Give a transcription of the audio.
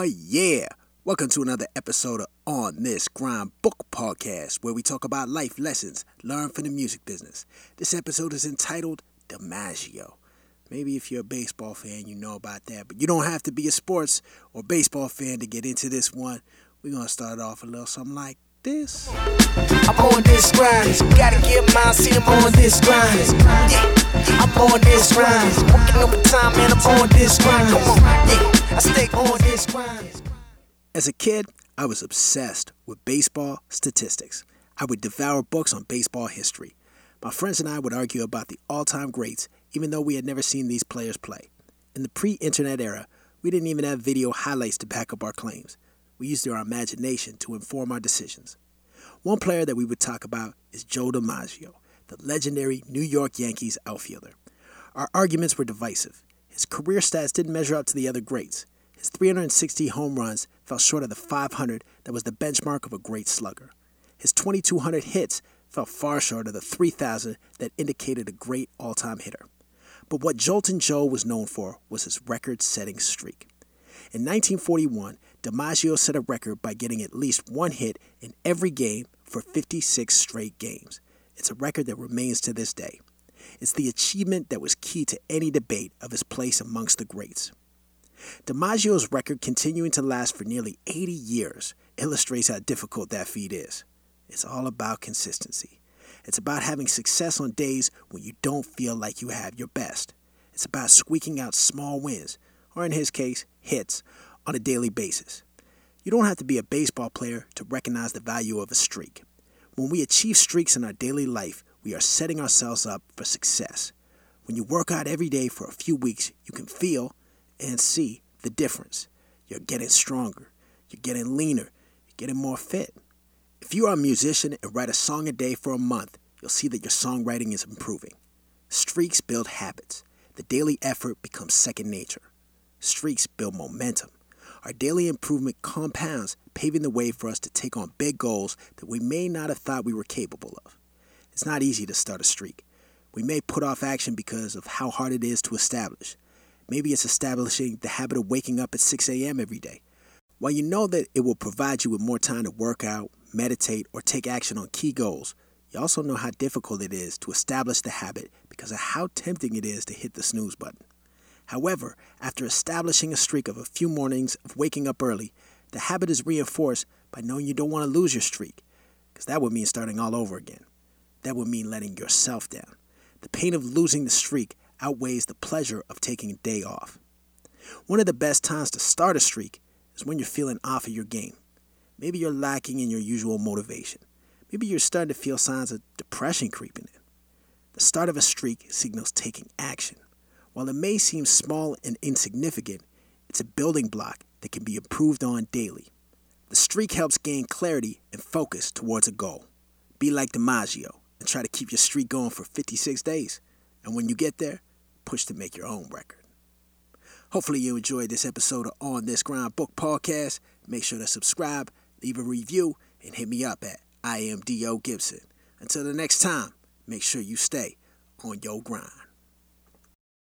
Oh, yeah. Welcome to another episode of On This Grind Book Podcast, where we talk about life lessons learned from the music business. This episode is entitled DiMaggio. Maybe if you're a baseball fan, you know about that, but you don't have to be a sports or baseball fan to get into this one. We're going to start off a little something like this. I'm on this grind. Gotta get mine, see I'm on this grind. Yeah, I'm on this grind. Working overtime, man, I'm on this grind. Come on, yeah, I stay on this grind. As a kid, I was obsessed with baseball statistics. I would devour books on baseball history. My friends and I would argue about the all time greats, even though we had never seen these players play. In the pre internet era, we didn't even have video highlights to back up our claims. We used our imagination to inform our decisions. One player that we would talk about is Joe DiMaggio, the legendary New York Yankees outfielder. Our arguments were divisive. His career stats didn't measure up to the other greats. His 360 home runs fell short of the 500 that was the benchmark of a great slugger. His 2,200 hits fell far short of the 3,000 that indicated a great all time hitter. But what Joltin' Joe was known for was his record setting streak. In 1941, DiMaggio set a record by getting at least one hit in every game for 56 straight games. It's a record that remains to this day. It's the achievement that was key to any debate of his place amongst the greats. DiMaggio's record continuing to last for nearly 80 years illustrates how difficult that feat is. It's all about consistency. It's about having success on days when you don't feel like you have your best. It's about squeaking out small wins, or in his case, hits, on a daily basis. You don't have to be a baseball player to recognize the value of a streak. When we achieve streaks in our daily life, we are setting ourselves up for success. When you work out every day for a few weeks, you can feel and see the difference. You're getting stronger, you're getting leaner, you're getting more fit. If you are a musician and write a song a day for a month, you'll see that your songwriting is improving. Streaks build habits. The daily effort becomes second nature. Streaks build momentum. Our daily improvement compounds, paving the way for us to take on big goals that we may not have thought we were capable of. It's not easy to start a streak. We may put off action because of how hard it is to establish. Maybe it's establishing the habit of waking up at 6 a.m. every day. While you know that it will provide you with more time to work out, meditate, or take action on key goals, you also know how difficult it is to establish the habit because of how tempting it is to hit the snooze button. However, after establishing a streak of a few mornings of waking up early, the habit is reinforced by knowing you don't want to lose your streak, because that would mean starting all over again. That would mean letting yourself down. The pain of losing the streak outweighs the pleasure of taking a day off. One of the best times to start a streak is when you're feeling off of your game. Maybe you're lacking in your usual motivation. Maybe you're starting to feel signs of depression creeping in. The start of a streak signals taking action. While it may seem small and insignificant, it's a building block that can be improved on daily. The streak helps gain clarity and focus towards a goal. Be like DiMaggio try to keep your streak going for 56 days. And when you get there, push to make your own record. Hopefully, you enjoyed this episode of On This Grind Book Podcast. Make sure to subscribe, leave a review, and hit me up at IMDO Gibson. Until the next time, make sure you stay on your grind.